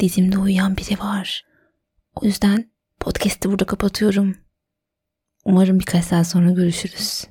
dizimde uyuyan biri var. O yüzden podcast'i burada kapatıyorum. Umarım birkaç saat sonra görüşürüz.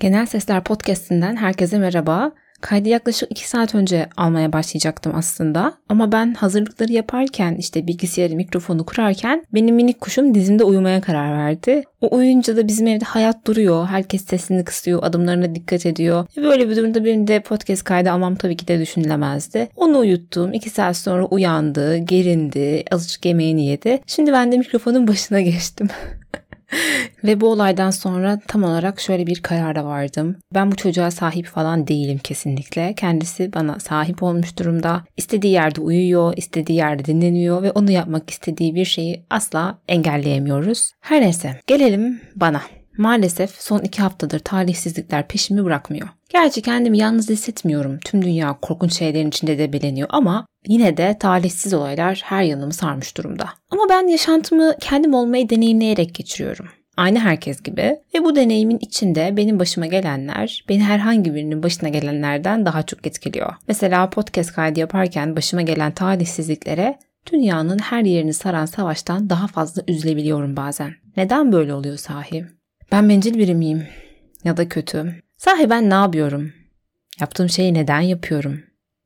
Genel Sesler Podcast'inden herkese merhaba. Kaydı yaklaşık 2 saat önce almaya başlayacaktım aslında. Ama ben hazırlıkları yaparken işte bilgisayarı mikrofonu kurarken benim minik kuşum dizimde uyumaya karar verdi. O uyuyunca da bizim evde hayat duruyor. Herkes sesini kısıyor, adımlarına dikkat ediyor. E böyle bir durumda benim de podcast kaydı almam tabii ki de düşünülemezdi. Onu uyuttum. 2 saat sonra uyandı, gerindi, azıcık yemeğini yedi. Şimdi ben de mikrofonun başına geçtim. Ve bu olaydan sonra tam olarak şöyle bir karara vardım. Ben bu çocuğa sahip falan değilim kesinlikle. Kendisi bana sahip olmuş durumda. İstediği yerde uyuyor, istediği yerde dinleniyor ve onu yapmak istediği bir şeyi asla engelleyemiyoruz. Her neyse gelelim bana. Maalesef son iki haftadır talihsizlikler peşimi bırakmıyor. Gerçi kendimi yalnız hissetmiyorum. Tüm dünya korkunç şeylerin içinde debeleniyor ama yine de talihsiz olaylar her yanımı sarmış durumda. Ama ben yaşantımı kendim olmayı deneyimleyerek geçiriyorum. Aynı herkes gibi ve bu deneyimin içinde benim başıma gelenler beni herhangi birinin başına gelenlerden daha çok etkiliyor. Mesela podcast kaydı yaparken başıma gelen talihsizliklere dünyanın her yerini saran savaştan daha fazla üzülebiliyorum bazen. Neden böyle oluyor sahi? Ben bencil biri miyim? Ya da kötü? Sahi ben ne yapıyorum? Yaptığım şeyi neden yapıyorum?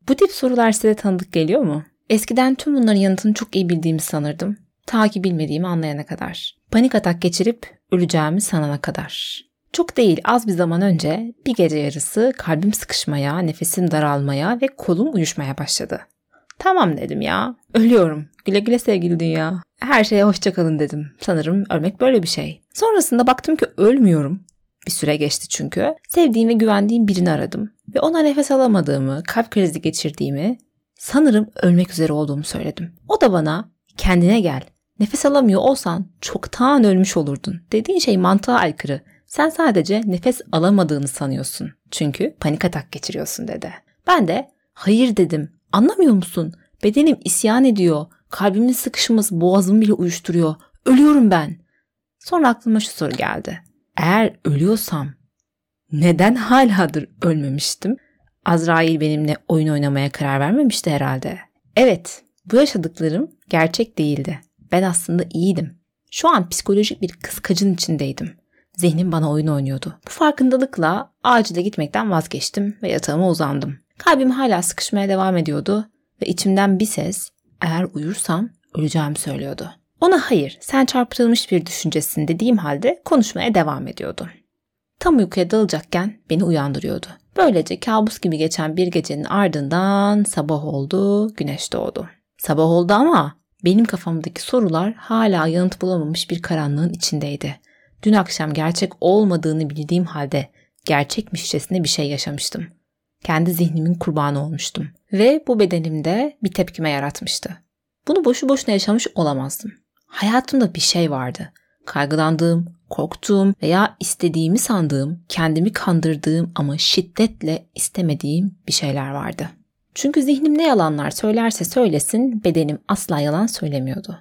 Bu tip sorular size tanıdık geliyor mu? Eskiden tüm bunların yanıtını çok iyi bildiğimi sanırdım. Ta ki bilmediğimi anlayana kadar. Panik atak geçirip öleceğimi sanana kadar. Çok değil az bir zaman önce bir gece yarısı kalbim sıkışmaya, nefesim daralmaya ve kolum uyuşmaya başladı. Tamam dedim ya. Ölüyorum. Güle güle sevgili dünya. Her şeye hoşçakalın dedim. Sanırım ölmek böyle bir şey. Sonrasında baktım ki ölmüyorum. Bir süre geçti çünkü. Sevdiğim ve güvendiğim birini aradım. Ve ona nefes alamadığımı, kalp krizi geçirdiğimi, sanırım ölmek üzere olduğumu söyledim. O da bana kendine gel. Nefes alamıyor olsan çoktan ölmüş olurdun. Dediğin şey mantığa aykırı. Sen sadece nefes alamadığını sanıyorsun. Çünkü panik atak geçiriyorsun dedi. Ben de hayır dedim. Anlamıyor musun? Bedenim isyan ediyor. Kalbimin sıkışması boğazımı bile uyuşturuyor. Ölüyorum ben. Sonra aklıma şu soru geldi. Eğer ölüyorsam neden haladır ölmemiştim? Azrail benimle oyun oynamaya karar vermemişti herhalde. Evet, bu yaşadıklarım gerçek değildi. Ben aslında iyiydim. Şu an psikolojik bir kıskacın içindeydim. Zihnim bana oyun oynuyordu. Bu farkındalıkla acile gitmekten vazgeçtim ve yatağıma uzandım. Kalbim hala sıkışmaya devam ediyordu ve içimden bir ses eğer uyursam öleceğimi söylüyordu. Ona hayır, sen çarpıtılmış bir düşüncesin dediğim halde konuşmaya devam ediyordu. Tam uykuya dalacakken beni uyandırıyordu. Böylece kabus gibi geçen bir gecenin ardından sabah oldu, güneş doğdu. Sabah oldu ama benim kafamdaki sorular hala yanıt bulamamış bir karanlığın içindeydi. Dün akşam gerçek olmadığını bildiğim halde gerçekmişçesine bir şey yaşamıştım. Kendi zihnimin kurbanı olmuştum ve bu bedenimde bir tepkime yaratmıştı. Bunu boşu boşuna yaşamış olamazdım. Hayatımda bir şey vardı. Kaygılandığım, korktuğum veya istediğimi sandığım, kendimi kandırdığım ama şiddetle istemediğim bir şeyler vardı. Çünkü zihnim ne yalanlar söylerse söylesin bedenim asla yalan söylemiyordu.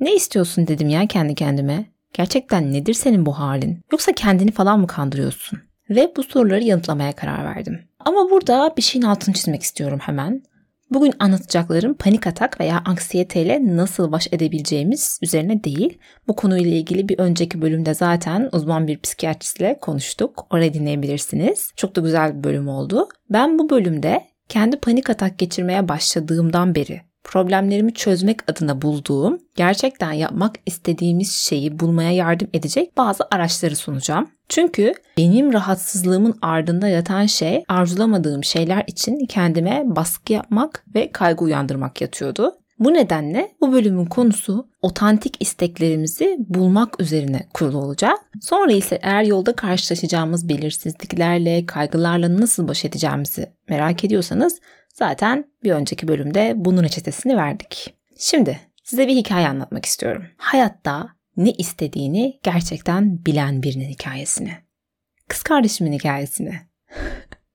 Ne istiyorsun dedim ya kendi kendime. Gerçekten nedir senin bu halin? Yoksa kendini falan mı kandırıyorsun? Ve bu soruları yanıtlamaya karar verdim. Ama burada bir şeyin altını çizmek istiyorum hemen. Bugün anlatacaklarım panik atak veya anksiyeteyle nasıl baş edebileceğimiz üzerine değil. Bu konuyla ilgili bir önceki bölümde zaten uzman bir psikiyatristle konuştuk. Orayı dinleyebilirsiniz. Çok da güzel bir bölüm oldu. Ben bu bölümde kendi panik atak geçirmeye başladığımdan beri problemlerimi çözmek adına bulduğum, gerçekten yapmak istediğimiz şeyi bulmaya yardım edecek bazı araçları sunacağım. Çünkü benim rahatsızlığımın ardında yatan şey arzulamadığım şeyler için kendime baskı yapmak ve kaygı uyandırmak yatıyordu. Bu nedenle bu bölümün konusu otantik isteklerimizi bulmak üzerine kurulu olacak. Sonra ise eğer yolda karşılaşacağımız belirsizliklerle, kaygılarla nasıl baş edeceğimizi merak ediyorsanız zaten bir önceki bölümde bunun reçetesini verdik. Şimdi size bir hikaye anlatmak istiyorum. Hayatta ne istediğini gerçekten bilen birinin hikayesini. Kız kardeşimin hikayesini.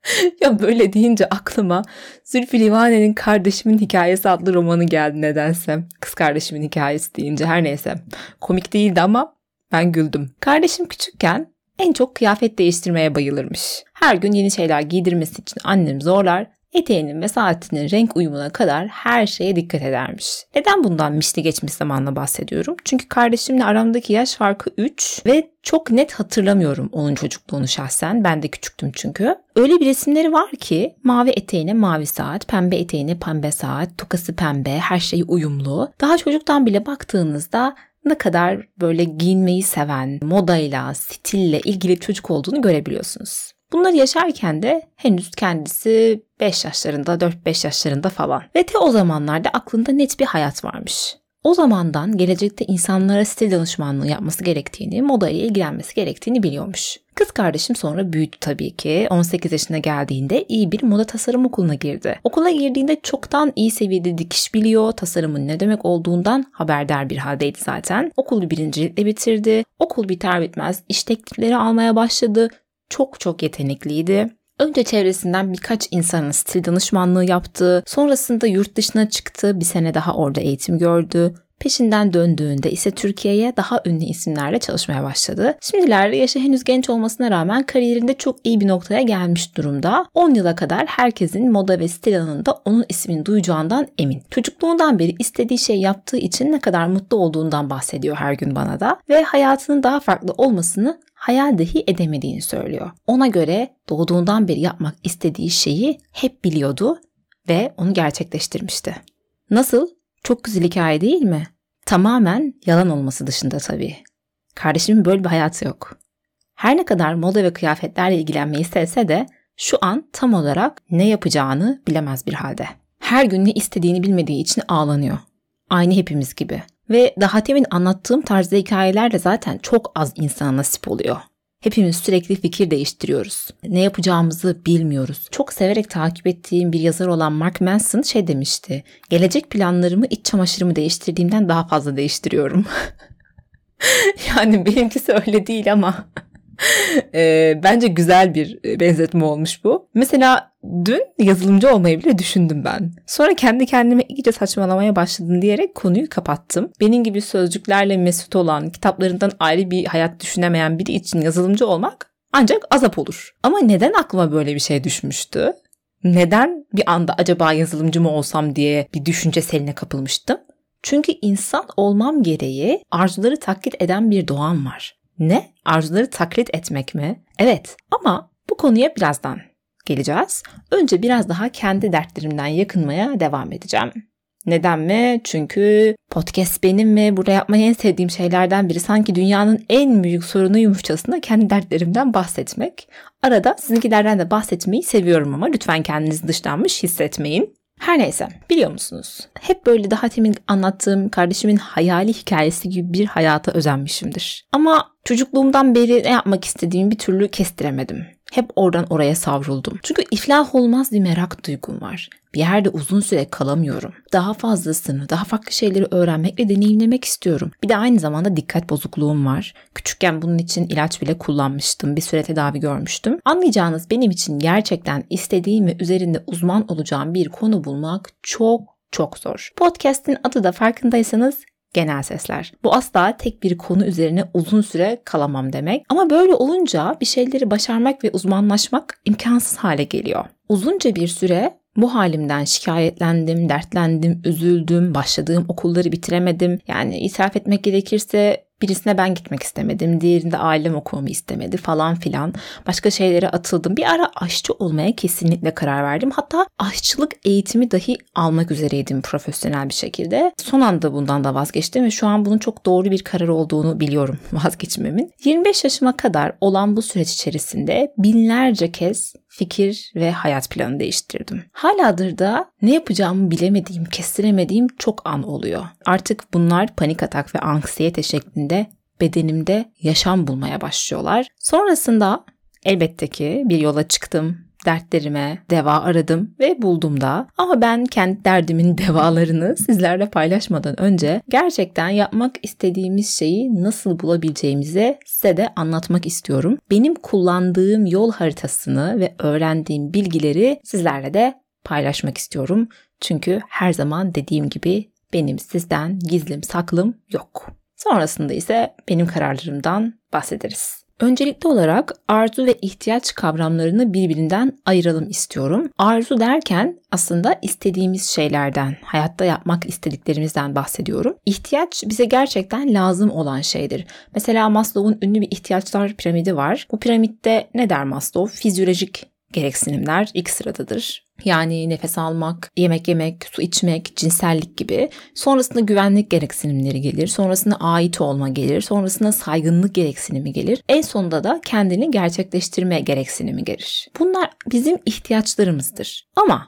ya böyle deyince aklıma Zülfü Livaneli'nin Kardeşimin Hikayesi adlı romanı geldi nedense. Kız kardeşimin hikayesi deyince her neyse. Komik değildi ama ben güldüm. Kardeşim küçükken en çok kıyafet değiştirmeye bayılırmış. Her gün yeni şeyler giydirmesi için annem zorlar eteğinin ve saatinin renk uyumuna kadar her şeye dikkat edermiş. Neden bundan mişli geçmiş zamanla bahsediyorum? Çünkü kardeşimle aramdaki yaş farkı 3 ve çok net hatırlamıyorum onun çocukluğunu şahsen. Ben de küçüktüm çünkü. Öyle bir resimleri var ki mavi eteğine mavi saat, pembe eteğine pembe saat, tokası pembe, her şey uyumlu. Daha çocuktan bile baktığınızda ne kadar böyle giyinmeyi seven, modayla, stille ilgili çocuk olduğunu görebiliyorsunuz. Bunları yaşarken de henüz kendisi 5 yaşlarında, 4-5 yaşlarında falan. Ve te o zamanlarda aklında net bir hayat varmış. O zamandan gelecekte insanlara stil danışmanlığı yapması gerektiğini, moda ile ilgilenmesi gerektiğini biliyormuş. Kız kardeşim sonra büyüdü tabii ki. 18 yaşına geldiğinde iyi bir moda tasarım okuluna girdi. Okula girdiğinde çoktan iyi seviyede dikiş biliyor, tasarımın ne demek olduğundan haberdar bir haldeydi zaten. Okulu birincilikle bitirdi. Okul biter bitmez iş teklifleri almaya başladı çok çok yetenekliydi. Önce çevresinden birkaç insanın stil danışmanlığı yaptı. Sonrasında yurt dışına çıktı. Bir sene daha orada eğitim gördü. Peşinden döndüğünde ise Türkiye'ye daha ünlü isimlerle çalışmaya başladı. Şimdilerde yaşı henüz genç olmasına rağmen kariyerinde çok iyi bir noktaya gelmiş durumda. 10 yıla kadar herkesin moda ve stil alanında onun ismini duyacağından emin. Çocukluğundan beri istediği şey yaptığı için ne kadar mutlu olduğundan bahsediyor her gün bana da ve hayatının daha farklı olmasını hayal dahi edemediğini söylüyor. Ona göre doğduğundan beri yapmak istediği şeyi hep biliyordu ve onu gerçekleştirmişti. Nasıl? Çok güzel hikaye değil mi? Tamamen yalan olması dışında tabii. Kardeşimin böyle bir hayatı yok. Her ne kadar moda ve kıyafetlerle ilgilenmeyi sevse de şu an tam olarak ne yapacağını bilemez bir halde. Her gün ne istediğini bilmediği için ağlanıyor. Aynı hepimiz gibi. Ve daha temin anlattığım tarzda hikayelerle zaten çok az insana nasip oluyor. Hepimiz sürekli fikir değiştiriyoruz. Ne yapacağımızı bilmiyoruz. Çok severek takip ettiğim bir yazar olan Mark Manson şey demişti. Gelecek planlarımı iç çamaşırımı değiştirdiğimden daha fazla değiştiriyorum. yani benimkisi öyle değil ama e, bence güzel bir e, benzetme olmuş bu. Mesela dün yazılımcı olmayı bile düşündüm ben. Sonra kendi kendime iyice saçmalamaya başladım diyerek konuyu kapattım. Benim gibi sözcüklerle mesut olan, kitaplarından ayrı bir hayat düşünemeyen biri için yazılımcı olmak ancak azap olur. Ama neden aklıma böyle bir şey düşmüştü? Neden bir anda acaba yazılımcı mı olsam diye bir düşünce seline kapılmıştım? Çünkü insan olmam gereği arzuları taklit eden bir doğan var. Ne? Arzuları taklit etmek mi? Evet ama bu konuya birazdan geleceğiz. Önce biraz daha kendi dertlerimden yakınmaya devam edeceğim. Neden mi? Çünkü podcast benim ve burada yapmayı en sevdiğim şeylerden biri sanki dünyanın en büyük sorunu yumuşçasında kendi dertlerimden bahsetmek. Arada sizinkilerden de bahsetmeyi seviyorum ama lütfen kendinizi dışlanmış hissetmeyin. Her neyse biliyor musunuz? Hep böyle daha temin anlattığım kardeşimin hayali hikayesi gibi bir hayata özenmişimdir. Ama çocukluğumdan beri ne yapmak istediğimi bir türlü kestiremedim. Hep oradan oraya savruldum. Çünkü iflah olmaz bir merak duygum var. Bir yerde uzun süre kalamıyorum. Daha fazlasını, daha farklı şeyleri öğrenmek ve deneyimlemek istiyorum. Bir de aynı zamanda dikkat bozukluğum var. Küçükken bunun için ilaç bile kullanmıştım. Bir süre tedavi görmüştüm. Anlayacağınız benim için gerçekten istediğim ve üzerinde uzman olacağım bir konu bulmak çok çok zor. Podcast'in adı da farkındaysanız genel sesler. Bu asla tek bir konu üzerine uzun süre kalamam demek. Ama böyle olunca bir şeyleri başarmak ve uzmanlaşmak imkansız hale geliyor. Uzunca bir süre bu halimden şikayetlendim, dertlendim, üzüldüm, başladığım okulları bitiremedim. Yani itiraf etmek gerekirse Birisine ben gitmek istemedim, diğerinde ailem okumamı istemedi falan filan. Başka şeylere atıldım. Bir ara aşçı olmaya kesinlikle karar verdim. Hatta aşçılık eğitimi dahi almak üzereydim profesyonel bir şekilde. Son anda bundan da vazgeçtim ve şu an bunun çok doğru bir karar olduğunu biliyorum vazgeçmemin. 25 yaşıma kadar olan bu süreç içerisinde binlerce kez fikir ve hayat planı değiştirdim. Haladır da ne yapacağımı bilemediğim, kestiremediğim çok an oluyor. Artık bunlar panik atak ve anksiyete şeklinde bedenimde yaşam bulmaya başlıyorlar. Sonrasında elbette ki bir yola çıktım. Dertlerime deva aradım ve buldum da. Ama ben kendi derdimin devalarını sizlerle paylaşmadan önce gerçekten yapmak istediğimiz şeyi nasıl bulabileceğimizi size de anlatmak istiyorum. Benim kullandığım yol haritasını ve öğrendiğim bilgileri sizlerle de paylaşmak istiyorum. Çünkü her zaman dediğim gibi benim sizden gizlim saklım yok. Sonrasında ise benim kararlarımdan bahsederiz. Öncelikli olarak arzu ve ihtiyaç kavramlarını birbirinden ayıralım istiyorum. Arzu derken aslında istediğimiz şeylerden, hayatta yapmak istediklerimizden bahsediyorum. İhtiyaç bize gerçekten lazım olan şeydir. Mesela Maslow'un ünlü bir ihtiyaçlar piramidi var. Bu piramitte ne der Maslow? Fizyolojik gereksinimler ilk sıradadır. Yani nefes almak, yemek yemek, su içmek, cinsellik gibi. Sonrasında güvenlik gereksinimleri gelir. Sonrasında ait olma gelir. Sonrasında saygınlık gereksinimi gelir. En sonunda da kendini gerçekleştirme gereksinimi gelir. Bunlar bizim ihtiyaçlarımızdır. Ama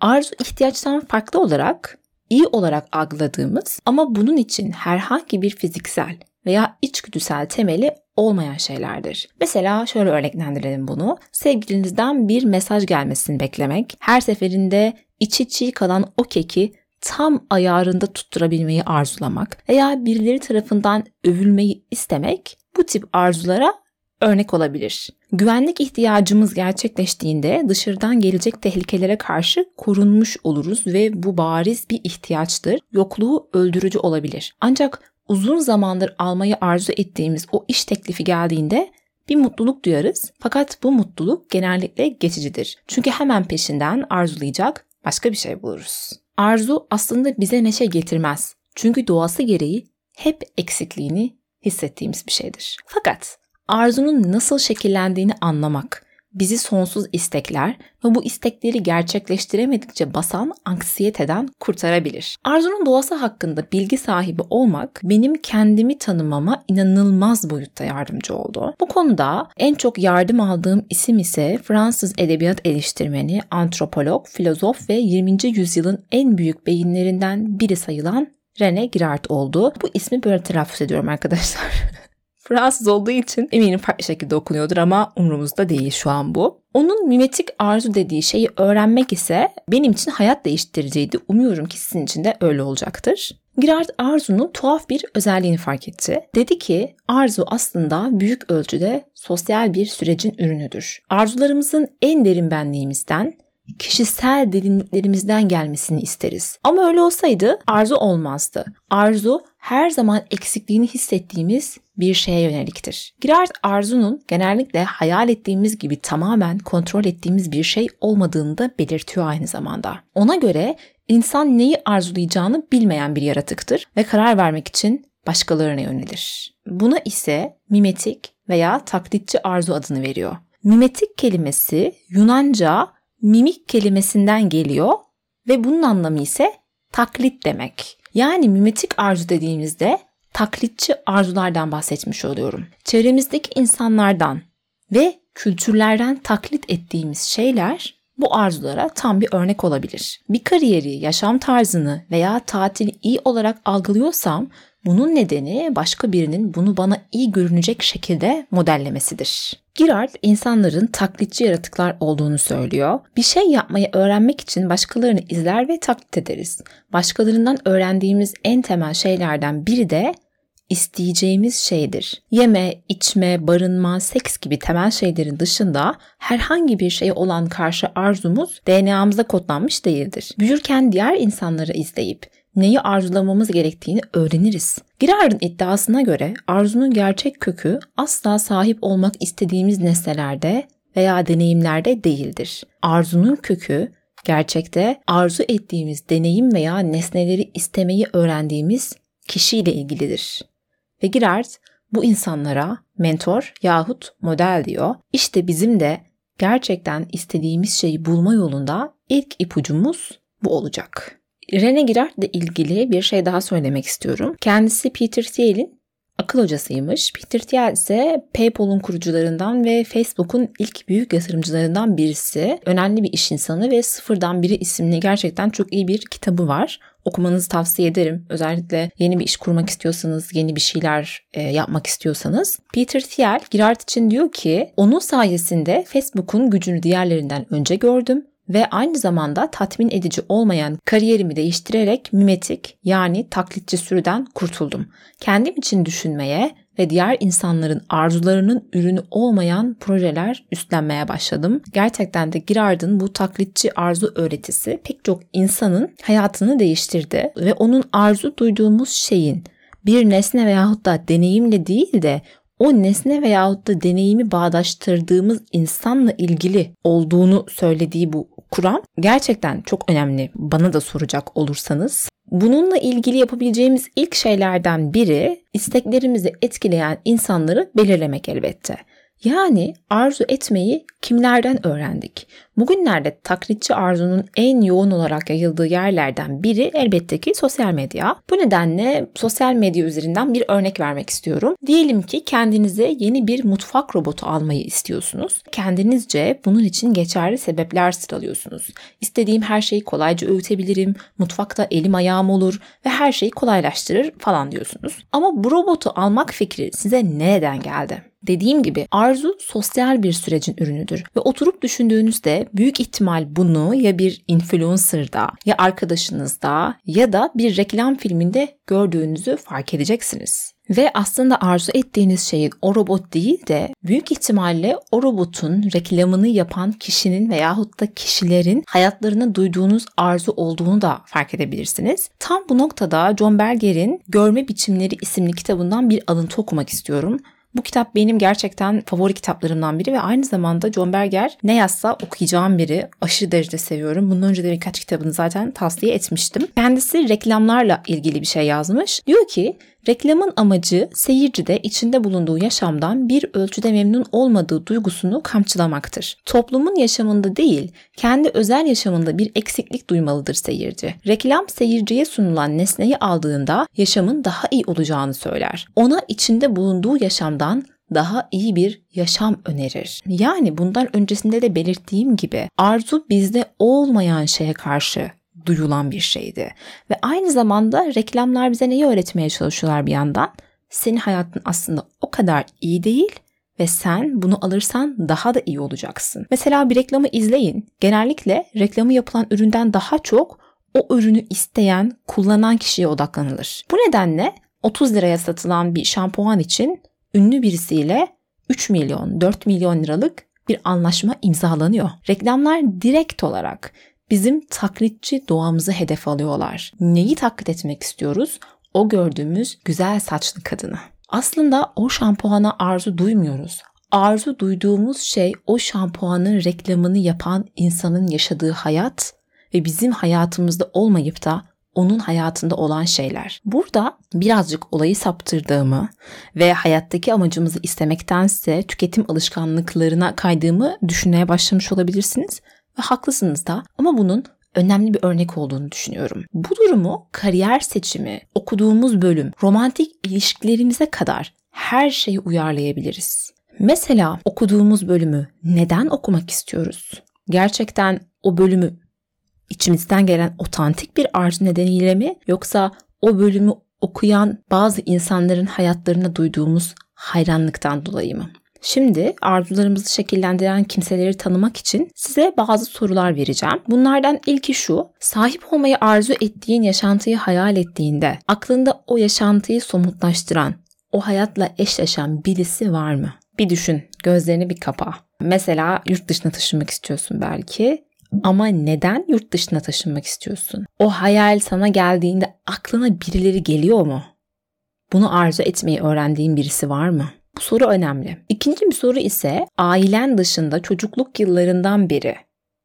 arzu ihtiyaçtan farklı olarak iyi olarak algıladığımız ama bunun için herhangi bir fiziksel veya içgüdüsel temeli olmayan şeylerdir. Mesela şöyle örneklendirelim bunu. Sevgilinizden bir mesaj gelmesini beklemek, her seferinde içi çiğ kalan o keki tam ayarında tutturabilmeyi arzulamak veya birileri tarafından övülmeyi istemek bu tip arzulara örnek olabilir. Güvenlik ihtiyacımız gerçekleştiğinde dışarıdan gelecek tehlikelere karşı korunmuş oluruz ve bu bariz bir ihtiyaçtır. Yokluğu öldürücü olabilir. Ancak uzun zamandır almayı arzu ettiğimiz o iş teklifi geldiğinde bir mutluluk duyarız. Fakat bu mutluluk genellikle geçicidir. Çünkü hemen peşinden arzulayacak başka bir şey buluruz. Arzu aslında bize neşe getirmez. Çünkü doğası gereği hep eksikliğini hissettiğimiz bir şeydir. Fakat arzunun nasıl şekillendiğini anlamak, bizi sonsuz istekler ve bu istekleri gerçekleştiremedikçe basan anksiyeteden kurtarabilir. Arzunun doğası hakkında bilgi sahibi olmak benim kendimi tanımama inanılmaz boyutta yardımcı oldu. Bu konuda en çok yardım aldığım isim ise Fransız edebiyat eleştirmeni, antropolog, filozof ve 20. yüzyılın en büyük beyinlerinden biri sayılan René Girard oldu. Bu ismi böyle telaffuz ediyorum arkadaşlar. Fransız olduğu için eminim farklı şekilde okunuyordur ama umurumuzda değil şu an bu. Onun mimetik arzu dediği şeyi öğrenmek ise benim için hayat değiştiriciydi. Umuyorum ki sizin için de öyle olacaktır. Girard Arzu'nun tuhaf bir özelliğini fark etti. Dedi ki arzu aslında büyük ölçüde sosyal bir sürecin ürünüdür. Arzularımızın en derin benliğimizden, kişisel derinliklerimizden gelmesini isteriz. Ama öyle olsaydı arzu olmazdı. Arzu her zaman eksikliğini hissettiğimiz bir şeye yöneliktir. Girard arzunun genellikle hayal ettiğimiz gibi tamamen kontrol ettiğimiz bir şey olmadığını da belirtiyor aynı zamanda. Ona göre insan neyi arzulayacağını bilmeyen bir yaratıktır ve karar vermek için başkalarına yönelir. Buna ise mimetik veya taklitçi arzu adını veriyor. Mimetik kelimesi Yunanca mimik kelimesinden geliyor ve bunun anlamı ise taklit demek. Yani mimetik arzu dediğimizde taklitçi arzulardan bahsetmiş oluyorum. Çevremizdeki insanlardan ve kültürlerden taklit ettiğimiz şeyler bu arzulara tam bir örnek olabilir. Bir kariyeri, yaşam tarzını veya tatili iyi olarak algılıyorsam bunun nedeni başka birinin bunu bana iyi görünecek şekilde modellemesidir. Girard insanların taklitçi yaratıklar olduğunu söylüyor. Bir şey yapmayı öğrenmek için başkalarını izler ve taklit ederiz. Başkalarından öğrendiğimiz en temel şeylerden biri de isteyeceğimiz şeydir. Yeme, içme, barınma, seks gibi temel şeylerin dışında herhangi bir şey olan karşı arzumuz DNA'mıza kodlanmış değildir. Büyürken diğer insanları izleyip neyi arzulamamız gerektiğini öğreniriz. Girard'ın iddiasına göre arzunun gerçek kökü asla sahip olmak istediğimiz nesnelerde veya deneyimlerde değildir. Arzunun kökü gerçekte arzu ettiğimiz deneyim veya nesneleri istemeyi öğrendiğimiz kişiyle ilgilidir. Ve Girard bu insanlara mentor yahut model diyor. İşte bizim de gerçekten istediğimiz şeyi bulma yolunda ilk ipucumuz bu olacak. Rene Girard ile ilgili bir şey daha söylemek istiyorum. Kendisi Peter Thiel'in akıl hocasıymış. Peter Thiel ise PayPal'un kurucularından ve Facebook'un ilk büyük yatırımcılarından birisi. Önemli bir iş insanı ve Sıfırdan Biri isimli gerçekten çok iyi bir kitabı var okumanızı tavsiye ederim. Özellikle yeni bir iş kurmak istiyorsanız, yeni bir şeyler e, yapmak istiyorsanız. Peter Thiel Girard için diyor ki onun sayesinde Facebook'un gücünü diğerlerinden önce gördüm ve aynı zamanda tatmin edici olmayan kariyerimi değiştirerek mimetik yani taklitçi sürüden kurtuldum. Kendim için düşünmeye ve diğer insanların arzularının ürünü olmayan projeler üstlenmeye başladım. Gerçekten de Girard'ın bu taklitçi arzu öğretisi pek çok insanın hayatını değiştirdi ve onun arzu duyduğumuz şeyin bir nesne veyahut da deneyimle değil de o nesne veyahut da deneyimi bağdaştırdığımız insanla ilgili olduğunu söylediği bu kuram gerçekten çok önemli bana da soracak olursanız. Bununla ilgili yapabileceğimiz ilk şeylerden biri isteklerimizi etkileyen insanları belirlemek elbette. Yani arzu etmeyi kimlerden öğrendik? Bugünlerde taklitçi arzunun en yoğun olarak yayıldığı yerlerden biri elbette ki sosyal medya. Bu nedenle sosyal medya üzerinden bir örnek vermek istiyorum. Diyelim ki kendinize yeni bir mutfak robotu almayı istiyorsunuz. Kendinizce bunun için geçerli sebepler sıralıyorsunuz. İstediğim her şeyi kolayca öğütebilirim, mutfakta elim ayağım olur ve her şeyi kolaylaştırır falan diyorsunuz. Ama bu robotu almak fikri size nereden geldi? Dediğim gibi arzu sosyal bir sürecin ürünüdür ve oturup düşündüğünüzde büyük ihtimal bunu ya bir influencer'da ya arkadaşınızda ya da bir reklam filminde gördüğünüzü fark edeceksiniz. Ve aslında arzu ettiğiniz şeyin o robot değil de büyük ihtimalle o robotun reklamını yapan kişinin veyahut da kişilerin hayatlarına duyduğunuz arzu olduğunu da fark edebilirsiniz. Tam bu noktada John Berger'in Görme Biçimleri isimli kitabından bir alıntı okumak istiyorum. Bu kitap benim gerçekten favori kitaplarımdan biri ve aynı zamanda John Berger ne yazsa okuyacağım biri. Aşırı derecede seviyorum. Bundan önce de birkaç kitabını zaten tavsiye etmiştim. Kendisi reklamlarla ilgili bir şey yazmış. Diyor ki Reklamın amacı seyircide içinde bulunduğu yaşamdan bir ölçüde memnun olmadığı duygusunu kamçılamaktır. Toplumun yaşamında değil, kendi özel yaşamında bir eksiklik duymalıdır seyirci. Reklam seyirciye sunulan nesneyi aldığında yaşamın daha iyi olacağını söyler. Ona içinde bulunduğu yaşamdan daha iyi bir yaşam önerir. Yani bundan öncesinde de belirttiğim gibi arzu bizde olmayan şeye karşı duyulan bir şeydi. Ve aynı zamanda reklamlar bize neyi öğretmeye çalışıyorlar bir yandan? Senin hayatın aslında o kadar iyi değil ve sen bunu alırsan daha da iyi olacaksın. Mesela bir reklamı izleyin. Genellikle reklamı yapılan üründen daha çok o ürünü isteyen, kullanan kişiye odaklanılır. Bu nedenle 30 liraya satılan bir şampuan için ünlü birisiyle 3 milyon, 4 milyon liralık bir anlaşma imzalanıyor. Reklamlar direkt olarak bizim taklitçi doğamızı hedef alıyorlar. Neyi taklit etmek istiyoruz? O gördüğümüz güzel saçlı kadını. Aslında o şampuana arzu duymuyoruz. Arzu duyduğumuz şey o şampuanın reklamını yapan insanın yaşadığı hayat ve bizim hayatımızda olmayıp da onun hayatında olan şeyler. Burada birazcık olayı saptırdığımı ve hayattaki amacımızı istemektense tüketim alışkanlıklarına kaydığımı düşünmeye başlamış olabilirsiniz. Ve haklısınız da ama bunun önemli bir örnek olduğunu düşünüyorum. Bu durumu kariyer seçimi, okuduğumuz bölüm, romantik ilişkilerimize kadar her şeyi uyarlayabiliriz. Mesela okuduğumuz bölümü neden okumak istiyoruz? Gerçekten o bölümü içimizden gelen otantik bir arzu nedeniyle mi yoksa o bölümü okuyan bazı insanların hayatlarına duyduğumuz hayranlıktan dolayı mı? Şimdi arzularımızı şekillendiren kimseleri tanımak için size bazı sorular vereceğim. Bunlardan ilki şu. Sahip olmayı arzu ettiğin yaşantıyı hayal ettiğinde aklında o yaşantıyı somutlaştıran, o hayatla eşleşen birisi var mı? Bir düşün, gözlerini bir kapa. Mesela yurt dışına taşınmak istiyorsun belki ama neden yurt dışına taşınmak istiyorsun? O hayal sana geldiğinde aklına birileri geliyor mu? Bunu arzu etmeyi öğrendiğin birisi var mı? Bu soru önemli. İkinci bir soru ise ailen dışında çocukluk yıllarından beri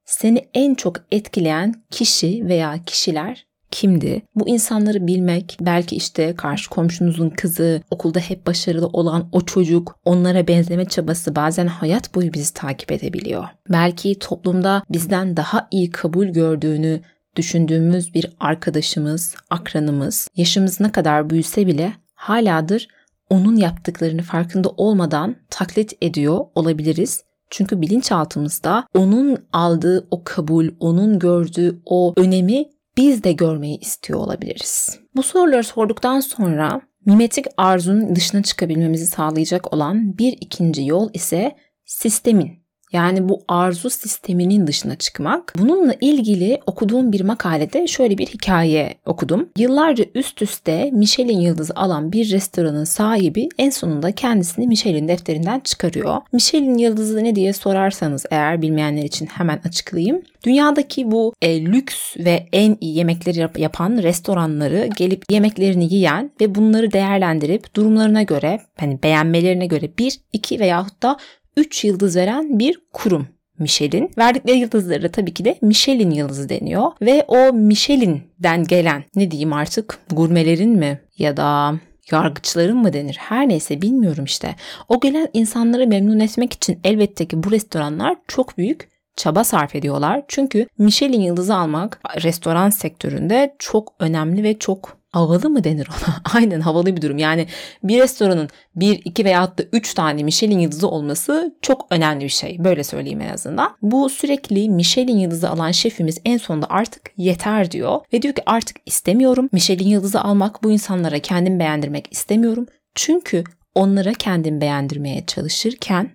seni en çok etkileyen kişi veya kişiler kimdi? Bu insanları bilmek, belki işte karşı komşunuzun kızı, okulda hep başarılı olan o çocuk, onlara benzeme çabası bazen hayat boyu bizi takip edebiliyor. Belki toplumda bizden daha iyi kabul gördüğünü düşündüğümüz bir arkadaşımız, akranımız, yaşımız ne kadar büyüse bile haladır onun yaptıklarını farkında olmadan taklit ediyor olabiliriz. Çünkü bilinçaltımızda onun aldığı o kabul, onun gördüğü o önemi biz de görmeyi istiyor olabiliriz. Bu soruları sorduktan sonra mimetik arzunun dışına çıkabilmemizi sağlayacak olan bir ikinci yol ise sistemin yani bu arzu sisteminin dışına çıkmak. Bununla ilgili okuduğum bir makalede şöyle bir hikaye okudum. Yıllarca üst üste Michelin yıldızı alan bir restoranın sahibi en sonunda kendisini Michelin defterinden çıkarıyor. Michelin yıldızı ne diye sorarsanız eğer bilmeyenler için hemen açıklayayım. Dünyadaki bu e, lüks ve en iyi yemekleri yapan restoranları gelip yemeklerini yiyen ve bunları değerlendirip durumlarına göre hani beğenmelerine göre bir, iki veyahut da 3 yıldız veren bir kurum Michelin. Verdikleri yıldızları da tabii ki de Michelin yıldızı deniyor. Ve o Michelin'den gelen ne diyeyim artık gurmelerin mi ya da yargıçların mı denir her neyse bilmiyorum işte. O gelen insanları memnun etmek için elbette ki bu restoranlar çok büyük çaba sarf ediyorlar. Çünkü Michelin yıldızı almak restoran sektöründe çok önemli ve çok havalı mı denir ona? Aynen havalı bir durum. Yani bir restoranın bir, iki veya da üç tane Michelin yıldızı olması çok önemli bir şey. Böyle söyleyeyim en azından. Bu sürekli Michelin yıldızı alan şefimiz en sonunda artık yeter diyor. Ve diyor ki artık istemiyorum. Michelin yıldızı almak bu insanlara kendim beğendirmek istemiyorum. Çünkü onlara kendim beğendirmeye çalışırken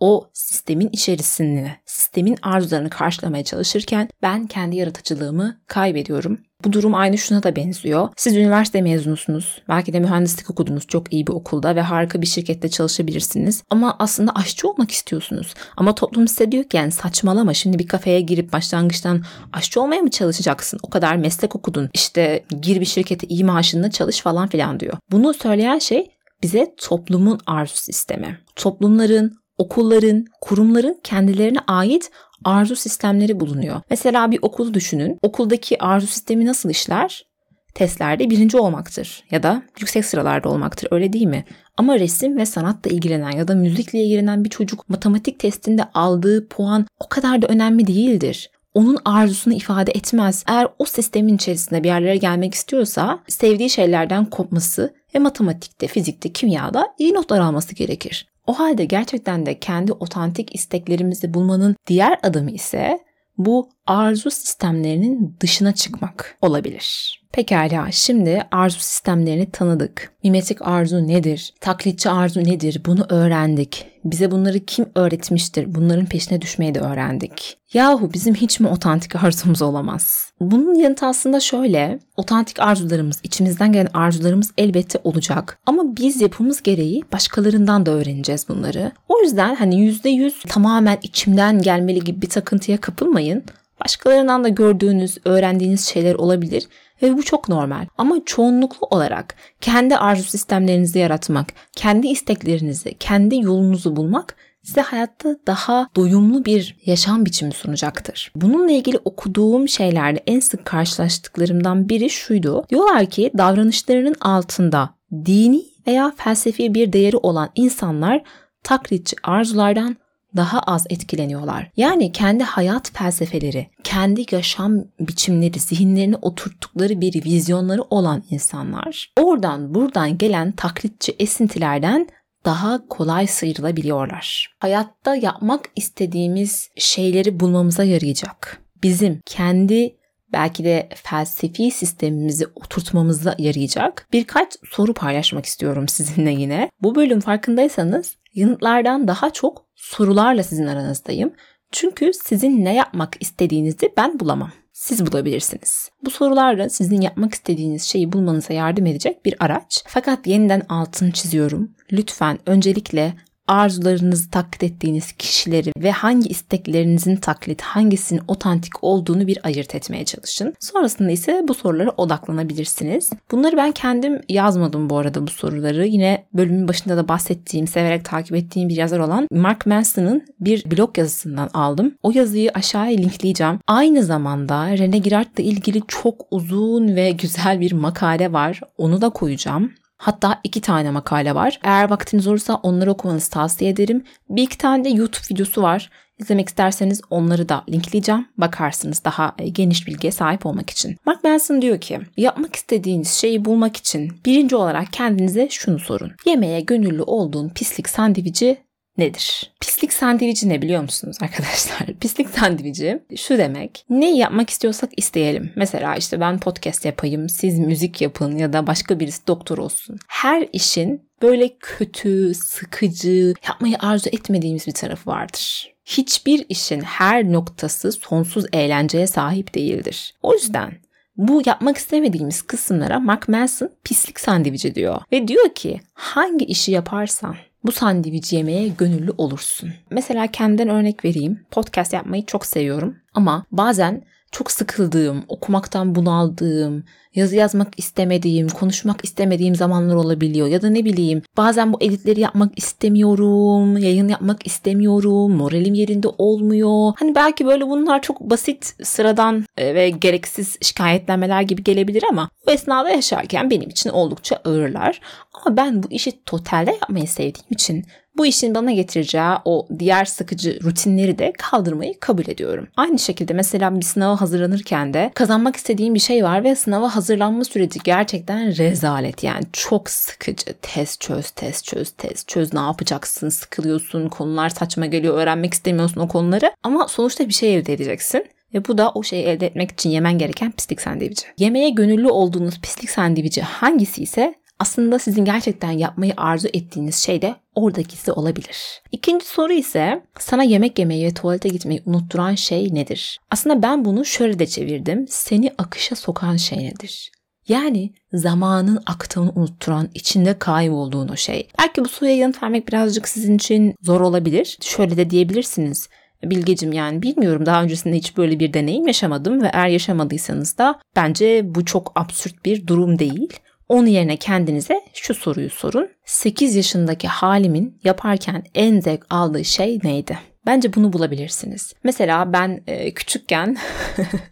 o sistemin içerisinde, sistemin arzularını karşılamaya çalışırken ben kendi yaratıcılığımı kaybediyorum. Bu durum aynı şuna da benziyor. Siz üniversite mezunusunuz. Belki de mühendislik okudunuz çok iyi bir okulda ve harika bir şirkette çalışabilirsiniz. Ama aslında aşçı olmak istiyorsunuz. Ama toplum size diyor ki yani saçmalama şimdi bir kafeye girip başlangıçtan aşçı olmaya mı çalışacaksın? O kadar meslek okudun. İşte gir bir şirkete iyi maaşında çalış falan filan diyor. Bunu söyleyen şey bize toplumun arzu sistemi. Toplumların, okulların, kurumların kendilerine ait arzu sistemleri bulunuyor. Mesela bir okulu düşünün. Okuldaki arzu sistemi nasıl işler? Testlerde birinci olmaktır ya da yüksek sıralarda olmaktır öyle değil mi? Ama resim ve sanatla ilgilenen ya da müzikle ilgilenen bir çocuk matematik testinde aldığı puan o kadar da önemli değildir onun arzusunu ifade etmez. Eğer o sistemin içerisinde bir yerlere gelmek istiyorsa sevdiği şeylerden kopması ve matematikte, fizikte, kimyada iyi notlar alması gerekir. O halde gerçekten de kendi otantik isteklerimizi bulmanın diğer adımı ise bu arzu sistemlerinin dışına çıkmak olabilir. Pekala şimdi arzu sistemlerini tanıdık. Mimetik arzu nedir? Taklitçi arzu nedir? Bunu öğrendik. Bize bunları kim öğretmiştir? Bunların peşine düşmeyi de öğrendik. Yahu bizim hiç mi otantik arzumuz olamaz? Bunun yanıtı aslında şöyle. Otantik arzularımız, içimizden gelen arzularımız elbette olacak. Ama biz yapımız gereği başkalarından da öğreneceğiz bunları. O yüzden hani yüz tamamen içimden gelmeli gibi bir takıntıya kapılmayın. Başkalarından da gördüğünüz, öğrendiğiniz şeyler olabilir ve bu çok normal. Ama çoğunluklu olarak kendi arzu sistemlerinizi yaratmak, kendi isteklerinizi, kendi yolunuzu bulmak size hayatta daha doyumlu bir yaşam biçimi sunacaktır. Bununla ilgili okuduğum şeylerde en sık karşılaştıklarımdan biri şuydu. Diyorlar ki davranışlarının altında dini veya felsefi bir değeri olan insanlar taklitçi arzulardan daha az etkileniyorlar. Yani kendi hayat felsefeleri, kendi yaşam biçimleri, zihinlerini oturttukları bir vizyonları olan insanlar oradan buradan gelen taklitçi esintilerden daha kolay sıyrılabiliyorlar. Hayatta yapmak istediğimiz şeyleri bulmamıza yarayacak. Bizim kendi belki de felsefi sistemimizi oturtmamıza yarayacak birkaç soru paylaşmak istiyorum sizinle yine. Bu bölüm farkındaysanız yanıtlardan daha çok sorularla sizin aranızdayım. Çünkü sizin ne yapmak istediğinizi ben bulamam. Siz bulabilirsiniz. Bu sorularla sizin yapmak istediğiniz şeyi bulmanıza yardım edecek bir araç. Fakat yeniden altını çiziyorum. Lütfen öncelikle arzularınızı taklit ettiğiniz kişileri ve hangi isteklerinizin taklit, hangisinin otantik olduğunu bir ayırt etmeye çalışın. Sonrasında ise bu sorulara odaklanabilirsiniz. Bunları ben kendim yazmadım bu arada bu soruları. Yine bölümün başında da bahsettiğim, severek takip ettiğim bir yazar olan Mark Manson'ın bir blog yazısından aldım. O yazıyı aşağıya linkleyeceğim. Aynı zamanda Rene Girard'la ilgili çok uzun ve güzel bir makale var. Onu da koyacağım. Hatta iki tane makale var. Eğer vaktiniz olursa onları okumanızı tavsiye ederim. Bir iki tane de YouTube videosu var. İzlemek isterseniz onları da linkleyeceğim. Bakarsınız daha e, geniş bilgiye sahip olmak için. Mark Manson diyor ki yapmak istediğiniz şeyi bulmak için birinci olarak kendinize şunu sorun. Yemeğe gönüllü olduğun pislik sandviçi nedir? Pislik sandviçi ne biliyor musunuz arkadaşlar? Pislik sandviçi şu demek. Ne yapmak istiyorsak isteyelim. Mesela işte ben podcast yapayım, siz müzik yapın ya da başka birisi doktor olsun. Her işin böyle kötü, sıkıcı, yapmayı arzu etmediğimiz bir tarafı vardır. Hiçbir işin her noktası sonsuz eğlenceye sahip değildir. O yüzden bu yapmak istemediğimiz kısımlara Mark Manson pislik sandviçi diyor. Ve diyor ki hangi işi yaparsan bu sandviç yemeye gönüllü olursun. Mesela kendimden örnek vereyim. Podcast yapmayı çok seviyorum ama bazen çok sıkıldığım, okumaktan bunaldığım, yazı yazmak istemediğim, konuşmak istemediğim zamanlar olabiliyor. Ya da ne bileyim bazen bu editleri yapmak istemiyorum, yayın yapmak istemiyorum, moralim yerinde olmuyor. Hani belki böyle bunlar çok basit, sıradan e, ve gereksiz şikayetlenmeler gibi gelebilir ama bu esnada yaşarken benim için oldukça ağırlar. Ama ben bu işi totalde yapmayı sevdiğim için bu işin bana getireceği o diğer sıkıcı rutinleri de kaldırmayı kabul ediyorum. Aynı şekilde mesela bir sınava hazırlanırken de kazanmak istediğim bir şey var ve sınava hazırlanma süreci gerçekten rezalet. Yani çok sıkıcı. Test çöz, test çöz, test çöz. Ne yapacaksın? Sıkılıyorsun. Konular saçma geliyor. Öğrenmek istemiyorsun o konuları. Ama sonuçta bir şey elde edeceksin. Ve bu da o şeyi elde etmek için yemen gereken pislik sandviçi. Yemeğe gönüllü olduğunuz pislik sandviçi hangisi ise aslında sizin gerçekten yapmayı arzu ettiğiniz şey de oradakisi olabilir. İkinci soru ise sana yemek yemeyi ve tuvalete gitmeyi unutturan şey nedir? Aslında ben bunu şöyle de çevirdim. Seni akışa sokan şey nedir? Yani zamanın aktığını unutturan, içinde kaybolduğun o şey. Belki bu soruya yanıt vermek birazcık sizin için zor olabilir. Şöyle de diyebilirsiniz. Bilgecim yani bilmiyorum daha öncesinde hiç böyle bir deneyim yaşamadım ve eğer yaşamadıysanız da bence bu çok absürt bir durum değil. Onun yerine kendinize şu soruyu sorun. 8 yaşındaki halimin yaparken en zevk aldığı şey neydi? Bence bunu bulabilirsiniz. Mesela ben e, küçükken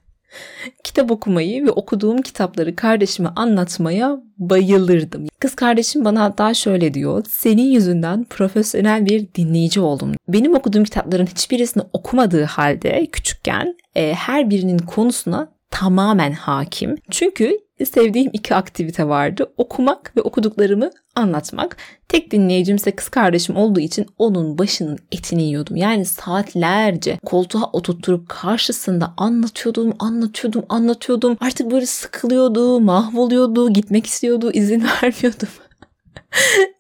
kitap okumayı ve okuduğum kitapları kardeşime anlatmaya bayılırdım. Kız kardeşim bana hatta şöyle diyor. Senin yüzünden profesyonel bir dinleyici oldum. Benim okuduğum kitapların hiçbirisini okumadığı halde küçükken e, her birinin konusuna tamamen hakim. Çünkü sevdiğim iki aktivite vardı. Okumak ve okuduklarımı anlatmak. Tek dinleyicim ise kız kardeşim olduğu için onun başının etini yiyordum. Yani saatlerce koltuğa oturtturup karşısında anlatıyordum, anlatıyordum, anlatıyordum. Artık böyle sıkılıyordu, mahvoluyordu, gitmek istiyordu, izin vermiyordum.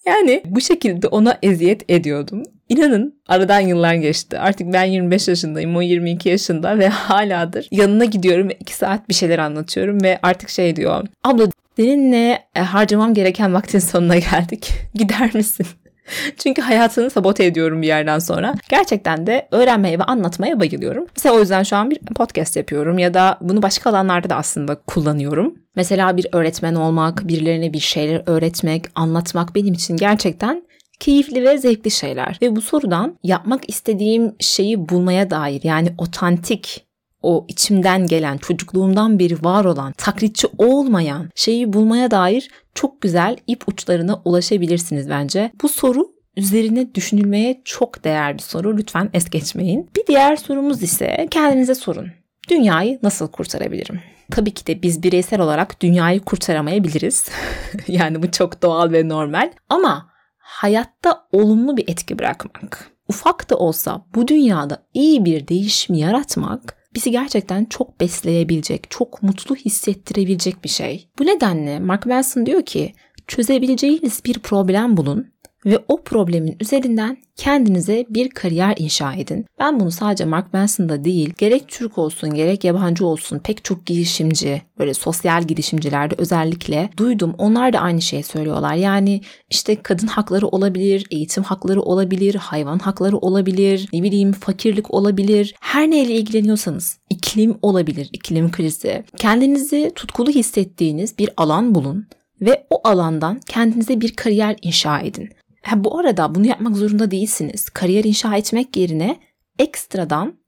yani bu şekilde ona eziyet ediyordum. İnanın aradan yıllar geçti. Artık ben 25 yaşındayım, o 22 yaşında ve haladır. Yanına gidiyorum ve 2 saat bir şeyler anlatıyorum ve artık şey diyor. Abla seninle e, harcamam gereken vaktin sonuna geldik. Gider misin? Çünkü hayatını sabote ediyorum bir yerden sonra. Gerçekten de öğrenmeye ve anlatmaya bayılıyorum. Mesela o yüzden şu an bir podcast yapıyorum ya da bunu başka alanlarda da aslında kullanıyorum. Mesela bir öğretmen olmak, birilerine bir şeyler öğretmek, anlatmak benim için gerçekten keyifli ve zevkli şeyler. Ve bu sorudan yapmak istediğim şeyi bulmaya dair yani otantik o içimden gelen, çocukluğumdan beri var olan, taklitçi olmayan şeyi bulmaya dair çok güzel ip uçlarına ulaşabilirsiniz bence. Bu soru üzerine düşünülmeye çok değer bir soru. Lütfen es geçmeyin. Bir diğer sorumuz ise kendinize sorun. Dünyayı nasıl kurtarabilirim? Tabii ki de biz bireysel olarak dünyayı kurtaramayabiliriz. yani bu çok doğal ve normal. Ama hayatta olumlu bir etki bırakmak, ufak da olsa bu dünyada iyi bir değişim yaratmak bizi gerçekten çok besleyebilecek, çok mutlu hissettirebilecek bir şey. Bu nedenle Mark Manson diyor ki çözebileceğiniz bir problem bulun ve o problemin üzerinden kendinize bir kariyer inşa edin. Ben bunu sadece Mark Manson'da değil, gerek Türk olsun gerek yabancı olsun pek çok girişimci, böyle sosyal girişimcilerde özellikle duydum. Onlar da aynı şeyi söylüyorlar. Yani işte kadın hakları olabilir, eğitim hakları olabilir, hayvan hakları olabilir, ne bileyim fakirlik olabilir. Her neyle ilgileniyorsanız iklim olabilir, iklim krizi. Kendinizi tutkulu hissettiğiniz bir alan bulun ve o alandan kendinize bir kariyer inşa edin. Ha, bu arada bunu yapmak zorunda değilsiniz. Kariyer inşa etmek yerine ekstradan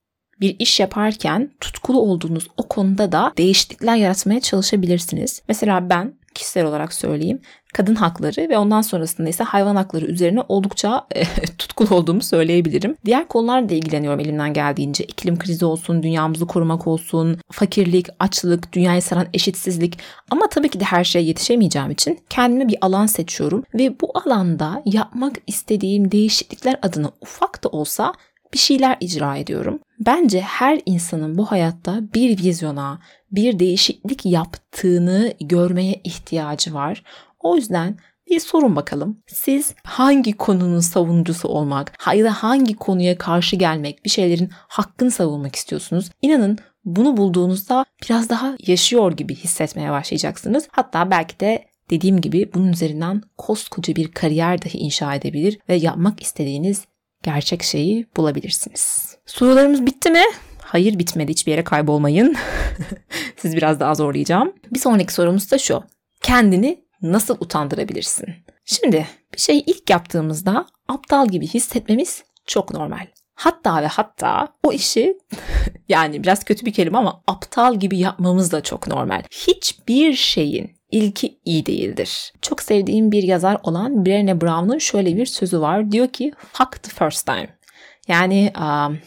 bir iş yaparken tutkulu olduğunuz o konuda da değişiklikler yaratmaya çalışabilirsiniz. Mesela ben kişisel olarak söyleyeyim. Kadın hakları ve ondan sonrasında ise hayvan hakları üzerine oldukça e, tutkulu olduğumu söyleyebilirim. Diğer konularla da ilgileniyorum elimden geldiğince. İklim krizi olsun, dünyamızı korumak olsun, fakirlik, açlık, dünyayı saran eşitsizlik. Ama tabii ki de her şeye yetişemeyeceğim için kendime bir alan seçiyorum ve bu alanda yapmak istediğim değişiklikler adına ufak da olsa bir şeyler icra ediyorum. Bence her insanın bu hayatta bir vizyona, bir değişiklik yaptığını görmeye ihtiyacı var. O yüzden bir sorun bakalım. Siz hangi konunun savunucusu olmak ya da hangi konuya karşı gelmek, bir şeylerin hakkını savunmak istiyorsunuz? İnanın bunu bulduğunuzda biraz daha yaşıyor gibi hissetmeye başlayacaksınız. Hatta belki de dediğim gibi bunun üzerinden koskoca bir kariyer dahi inşa edebilir ve yapmak istediğiniz gerçek şeyi bulabilirsiniz. Sorularımız bitti mi? Hayır bitmedi hiçbir yere kaybolmayın. Siz biraz daha zorlayacağım. Bir sonraki sorumuz da şu. Kendini nasıl utandırabilirsin? Şimdi bir şeyi ilk yaptığımızda aptal gibi hissetmemiz çok normal. Hatta ve hatta o işi yani biraz kötü bir kelime ama aptal gibi yapmamız da çok normal. Hiçbir şeyin ilki iyi değildir. Çok sevdiğim bir yazar olan Brené Brown'un şöyle bir sözü var. Diyor ki fuck the first time. Yani um,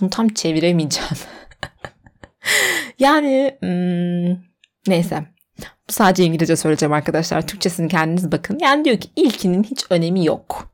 bunu tam çeviremeyeceğim. yani hmm, neyse sadece İngilizce söyleyeceğim arkadaşlar. Türkçesini kendiniz bakın. Yani diyor ki ilkinin hiç önemi yok.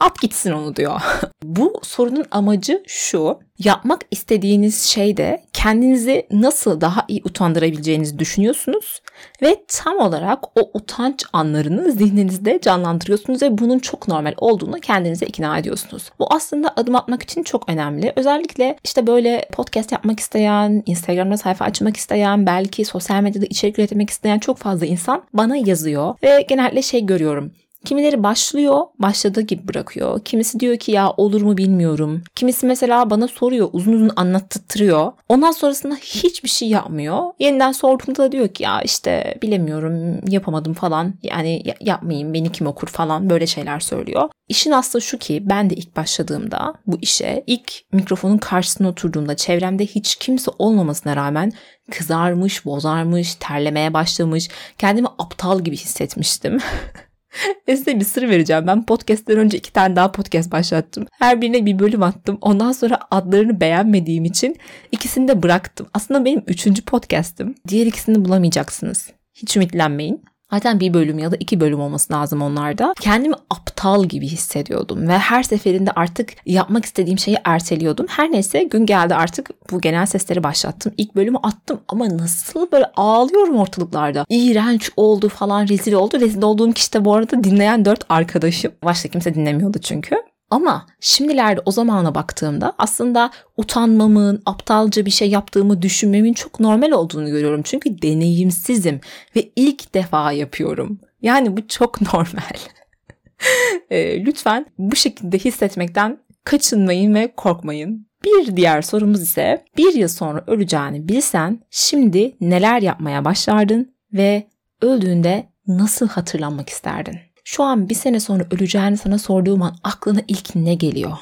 At gitsin onu diyor. Bu sorunun amacı şu. Yapmak istediğiniz şeyde kendinizi nasıl daha iyi utandırabileceğinizi düşünüyorsunuz ve tam olarak o utanç anlarını zihninizde canlandırıyorsunuz ve bunun çok normal olduğunu kendinize ikna ediyorsunuz. Bu aslında adım atmak için çok önemli. Özellikle işte böyle podcast yapmak isteyen, Instagram'da sayfa açmak isteyen, belki sosyal medyada içerik üretmek isteyen çok fazla insan bana yazıyor ve genellikle şey görüyorum. Kimileri başlıyor, başladığı gibi bırakıyor. Kimisi diyor ki ya olur mu bilmiyorum. Kimisi mesela bana soruyor, uzun uzun anlattırıyor. Ondan sonrasında hiçbir şey yapmıyor. Yeniden sorduğumda da diyor ki ya işte bilemiyorum, yapamadım falan. Yani yapmayayım, beni kim okur falan böyle şeyler söylüyor. İşin aslı şu ki ben de ilk başladığımda bu işe ilk mikrofonun karşısına oturduğumda çevremde hiç kimse olmamasına rağmen kızarmış, bozarmış, terlemeye başlamış, kendimi aptal gibi hissetmiştim. Ve size bir sır vereceğim. Ben podcast'ten önce iki tane daha podcast başlattım. Her birine bir bölüm attım. Ondan sonra adlarını beğenmediğim için ikisini de bıraktım. Aslında benim üçüncü podcast'ım. Diğer ikisini bulamayacaksınız. Hiç ümitlenmeyin. Zaten bir bölüm ya da iki bölüm olması lazım onlarda. Kendimi aptal gibi hissediyordum ve her seferinde artık yapmak istediğim şeyi erteliyordum. Her neyse gün geldi artık bu genel sesleri başlattım. İlk bölümü attım ama nasıl böyle ağlıyorum ortalıklarda. İğrenç oldu falan rezil oldu. Rezil olduğum kişi de bu arada dinleyen dört arkadaşım. Başta kimse dinlemiyordu çünkü. Ama şimdilerde o zamana baktığımda aslında utanmamın, aptalca bir şey yaptığımı düşünmemin çok normal olduğunu görüyorum. Çünkü deneyimsizim ve ilk defa yapıyorum. Yani bu çok normal. e, lütfen bu şekilde hissetmekten kaçınmayın ve korkmayın. Bir diğer sorumuz ise bir yıl sonra öleceğini bilsen şimdi neler yapmaya başlardın ve öldüğünde nasıl hatırlanmak isterdin? Şu an bir sene sonra öleceğini sana sorduğum an aklına ilk ne geliyor?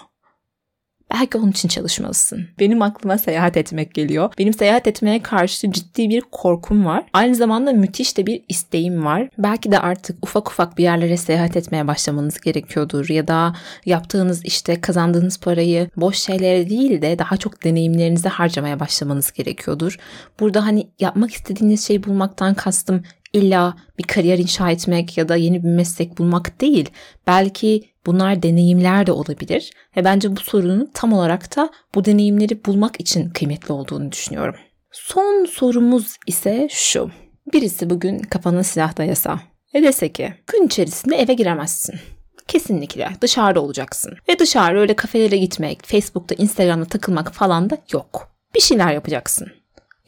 Belki onun için çalışmalısın. Benim aklıma seyahat etmek geliyor. Benim seyahat etmeye karşı ciddi bir korkum var. Aynı zamanda müthiş de bir isteğim var. Belki de artık ufak ufak bir yerlere seyahat etmeye başlamanız gerekiyordur. Ya da yaptığınız işte kazandığınız parayı boş şeylere değil de daha çok deneyimlerinize harcamaya başlamanız gerekiyordur. Burada hani yapmak istediğiniz şeyi bulmaktan kastım illa bir kariyer inşa etmek ya da yeni bir meslek bulmak değil. Belki bunlar deneyimler de olabilir ve bence bu sorunun tam olarak da bu deneyimleri bulmak için kıymetli olduğunu düşünüyorum. Son sorumuz ise şu. Birisi bugün kafana silah dayasa ve dese ki gün içerisinde eve giremezsin. Kesinlikle dışarıda olacaksın. Ve dışarı öyle kafelere gitmek, Facebook'ta, Instagram'da takılmak falan da yok. Bir şeyler yapacaksın.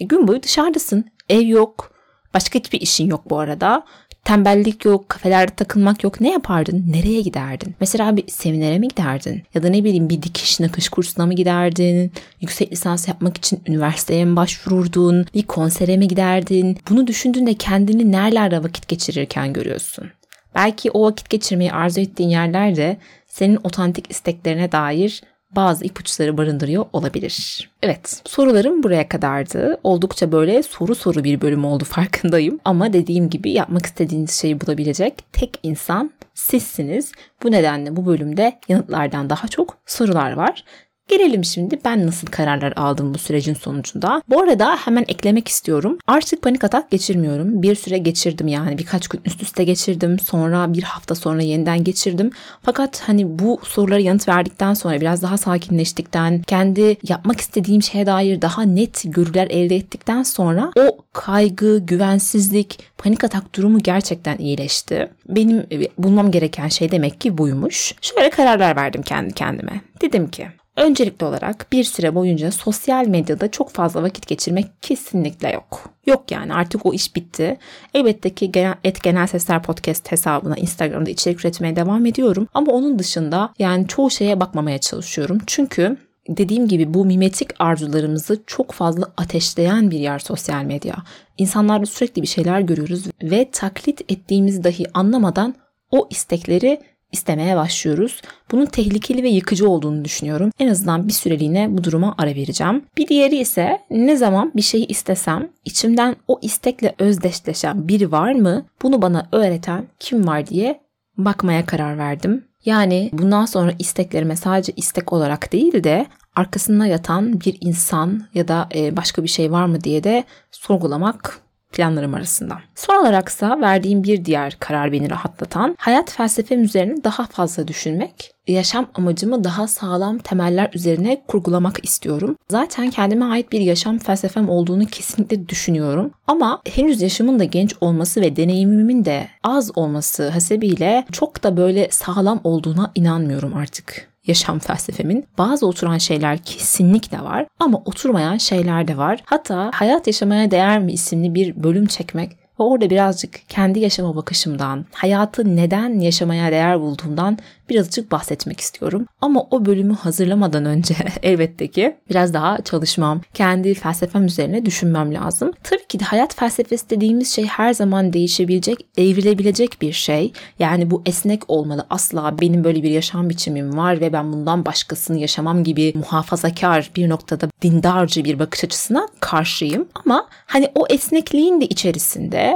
E, gün boyu dışarıdasın. Ev yok, Başka hiçbir işin yok bu arada. Tembellik yok, kafelerde takılmak yok. Ne yapardın? Nereye giderdin? Mesela bir seminere mi giderdin? Ya da ne bileyim bir dikiş nakış kursuna mı giderdin? Yüksek lisans yapmak için üniversiteye mi başvururdun? Bir konsere mi giderdin? Bunu düşündüğünde kendini nerelerde vakit geçirirken görüyorsun. Belki o vakit geçirmeyi arzu ettiğin yerlerde senin otantik isteklerine dair bazı ipuçları barındırıyor olabilir. Evet sorularım buraya kadardı. Oldukça böyle soru soru bir bölüm oldu farkındayım. Ama dediğim gibi yapmak istediğiniz şeyi bulabilecek tek insan sizsiniz. Bu nedenle bu bölümde yanıtlardan daha çok sorular var. Gelelim şimdi ben nasıl kararlar aldım bu sürecin sonucunda. Bu arada hemen eklemek istiyorum. Artık panik atak geçirmiyorum. Bir süre geçirdim yani birkaç gün üst üste geçirdim. Sonra bir hafta sonra yeniden geçirdim. Fakat hani bu sorulara yanıt verdikten sonra biraz daha sakinleştikten, kendi yapmak istediğim şeye dair daha net görüler elde ettikten sonra o kaygı, güvensizlik, panik atak durumu gerçekten iyileşti. Benim bulmam gereken şey demek ki buymuş. Şöyle kararlar verdim kendi kendime. Dedim ki Öncelikli olarak bir süre boyunca sosyal medyada çok fazla vakit geçirmek kesinlikle yok. Yok yani artık o iş bitti. Elbette ki et genel sesler podcast hesabına Instagram'da içerik üretmeye devam ediyorum. Ama onun dışında yani çoğu şeye bakmamaya çalışıyorum. Çünkü dediğim gibi bu mimetik arzularımızı çok fazla ateşleyen bir yer sosyal medya. İnsanlarla sürekli bir şeyler görüyoruz ve taklit ettiğimiz dahi anlamadan o istekleri istemeye başlıyoruz. Bunun tehlikeli ve yıkıcı olduğunu düşünüyorum. En azından bir süreliğine bu duruma ara vereceğim. Bir diğeri ise ne zaman bir şeyi istesem içimden o istekle özdeşleşen biri var mı? Bunu bana öğreten kim var diye bakmaya karar verdim. Yani bundan sonra isteklerime sadece istek olarak değil de arkasında yatan bir insan ya da e, başka bir şey var mı diye de sorgulamak planlarım arasında. Son olaraksa verdiğim bir diğer karar beni rahatlatan hayat felsefem üzerine daha fazla düşünmek, yaşam amacımı daha sağlam temeller üzerine kurgulamak istiyorum. Zaten kendime ait bir yaşam felsefem olduğunu kesinlikle düşünüyorum. Ama henüz yaşımın da genç olması ve deneyimimin de az olması hasebiyle çok da böyle sağlam olduğuna inanmıyorum artık yaşam felsefemin. Bazı oturan şeyler kesinlikle var ama oturmayan şeyler de var. Hatta Hayat Yaşamaya Değer mi isimli bir bölüm çekmek ve orada birazcık kendi yaşama bakışımdan, hayatı neden yaşamaya değer bulduğumdan birazcık bahsetmek istiyorum. Ama o bölümü hazırlamadan önce elbette ki biraz daha çalışmam, kendi felsefem üzerine düşünmem lazım. Tabii ki de hayat felsefesi dediğimiz şey her zaman değişebilecek, evrilebilecek bir şey. Yani bu esnek olmalı. Asla benim böyle bir yaşam biçimim var ve ben bundan başkasını yaşamam gibi muhafazakar bir noktada dindarcı bir bakış açısına karşıyım. Ama hani o esnekliğin de içerisinde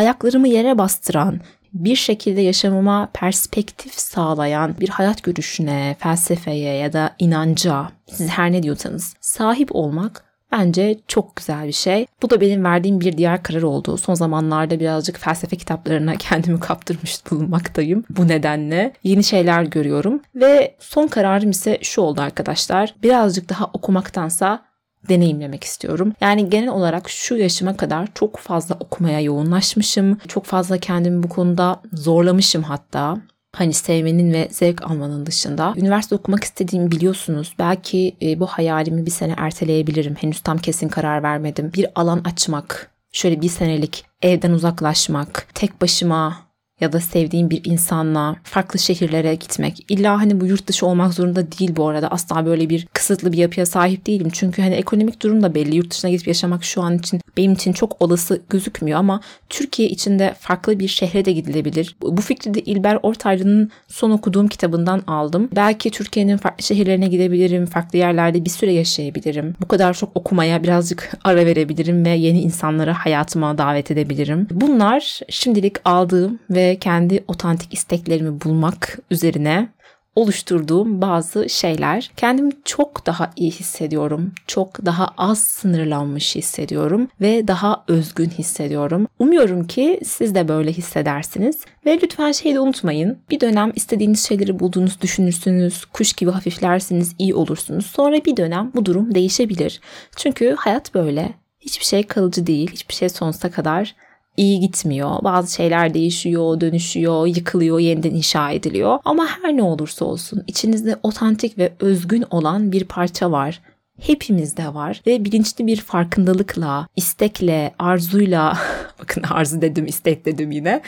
ayaklarımı yere bastıran, bir şekilde yaşamıma perspektif sağlayan bir hayat görüşüne, felsefeye ya da inanca, siz her ne diyorsanız sahip olmak bence çok güzel bir şey. Bu da benim verdiğim bir diğer karar oldu. Son zamanlarda birazcık felsefe kitaplarına kendimi kaptırmış bulunmaktayım. Bu nedenle yeni şeyler görüyorum ve son kararım ise şu oldu arkadaşlar. Birazcık daha okumaktansa deneyimlemek istiyorum. Yani genel olarak şu yaşıma kadar çok fazla okumaya yoğunlaşmışım. Çok fazla kendimi bu konuda zorlamışım hatta. Hani sevmenin ve zevk almanın dışında. Üniversite okumak istediğimi biliyorsunuz. Belki e, bu hayalimi bir sene erteleyebilirim. Henüz tam kesin karar vermedim. Bir alan açmak, şöyle bir senelik evden uzaklaşmak, tek başıma ya da sevdiğim bir insanla farklı şehirlere gitmek. İlla hani bu yurt dışı olmak zorunda değil bu arada. Asla böyle bir kısıtlı bir yapıya sahip değilim. Çünkü hani ekonomik durum da belli. Yurt dışına gidip yaşamak şu an için benim için çok olası gözükmüyor ama Türkiye içinde farklı bir şehre de gidilebilir. Bu fikri de İlber Ortaylı'nın son okuduğum kitabından aldım. Belki Türkiye'nin farklı şehirlerine gidebilirim. Farklı yerlerde bir süre yaşayabilirim. Bu kadar çok okumaya birazcık ara verebilirim ve yeni insanları hayatıma davet edebilirim. Bunlar şimdilik aldığım kendi otantik isteklerimi bulmak üzerine oluşturduğum bazı şeyler. Kendimi çok daha iyi hissediyorum. Çok daha az sınırlanmış hissediyorum ve daha özgün hissediyorum. Umuyorum ki siz de böyle hissedersiniz. Ve lütfen şeyi de unutmayın. Bir dönem istediğiniz şeyleri bulduğunuz düşünürsünüz, kuş gibi hafiflersiniz, iyi olursunuz. Sonra bir dönem bu durum değişebilir. Çünkü hayat böyle. Hiçbir şey kalıcı değil. Hiçbir şey sonsuza kadar iyi gitmiyor. Bazı şeyler değişiyor, dönüşüyor, yıkılıyor, yeniden inşa ediliyor. Ama her ne olursa olsun içinizde otantik ve özgün olan bir parça var hepimizde var ve bilinçli bir farkındalıkla, istekle, arzuyla, bakın arzu dedim, istek dedim yine,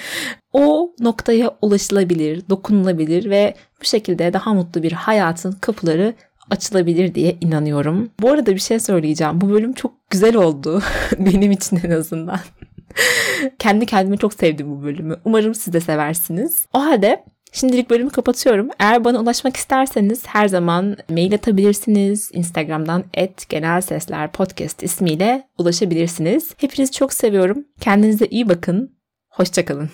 o noktaya ulaşılabilir, dokunulabilir ve bu şekilde daha mutlu bir hayatın kapıları açılabilir diye inanıyorum. Bu arada bir şey söyleyeceğim. Bu bölüm çok güzel oldu. Benim için en azından. Kendi kendime çok sevdim bu bölümü. Umarım siz de seversiniz. O halde Şimdilik bölümü kapatıyorum. Eğer bana ulaşmak isterseniz her zaman mail atabilirsiniz. Instagram'dan et genel sesler podcast ismiyle ulaşabilirsiniz. Hepinizi çok seviyorum. Kendinize iyi bakın. Hoşçakalın.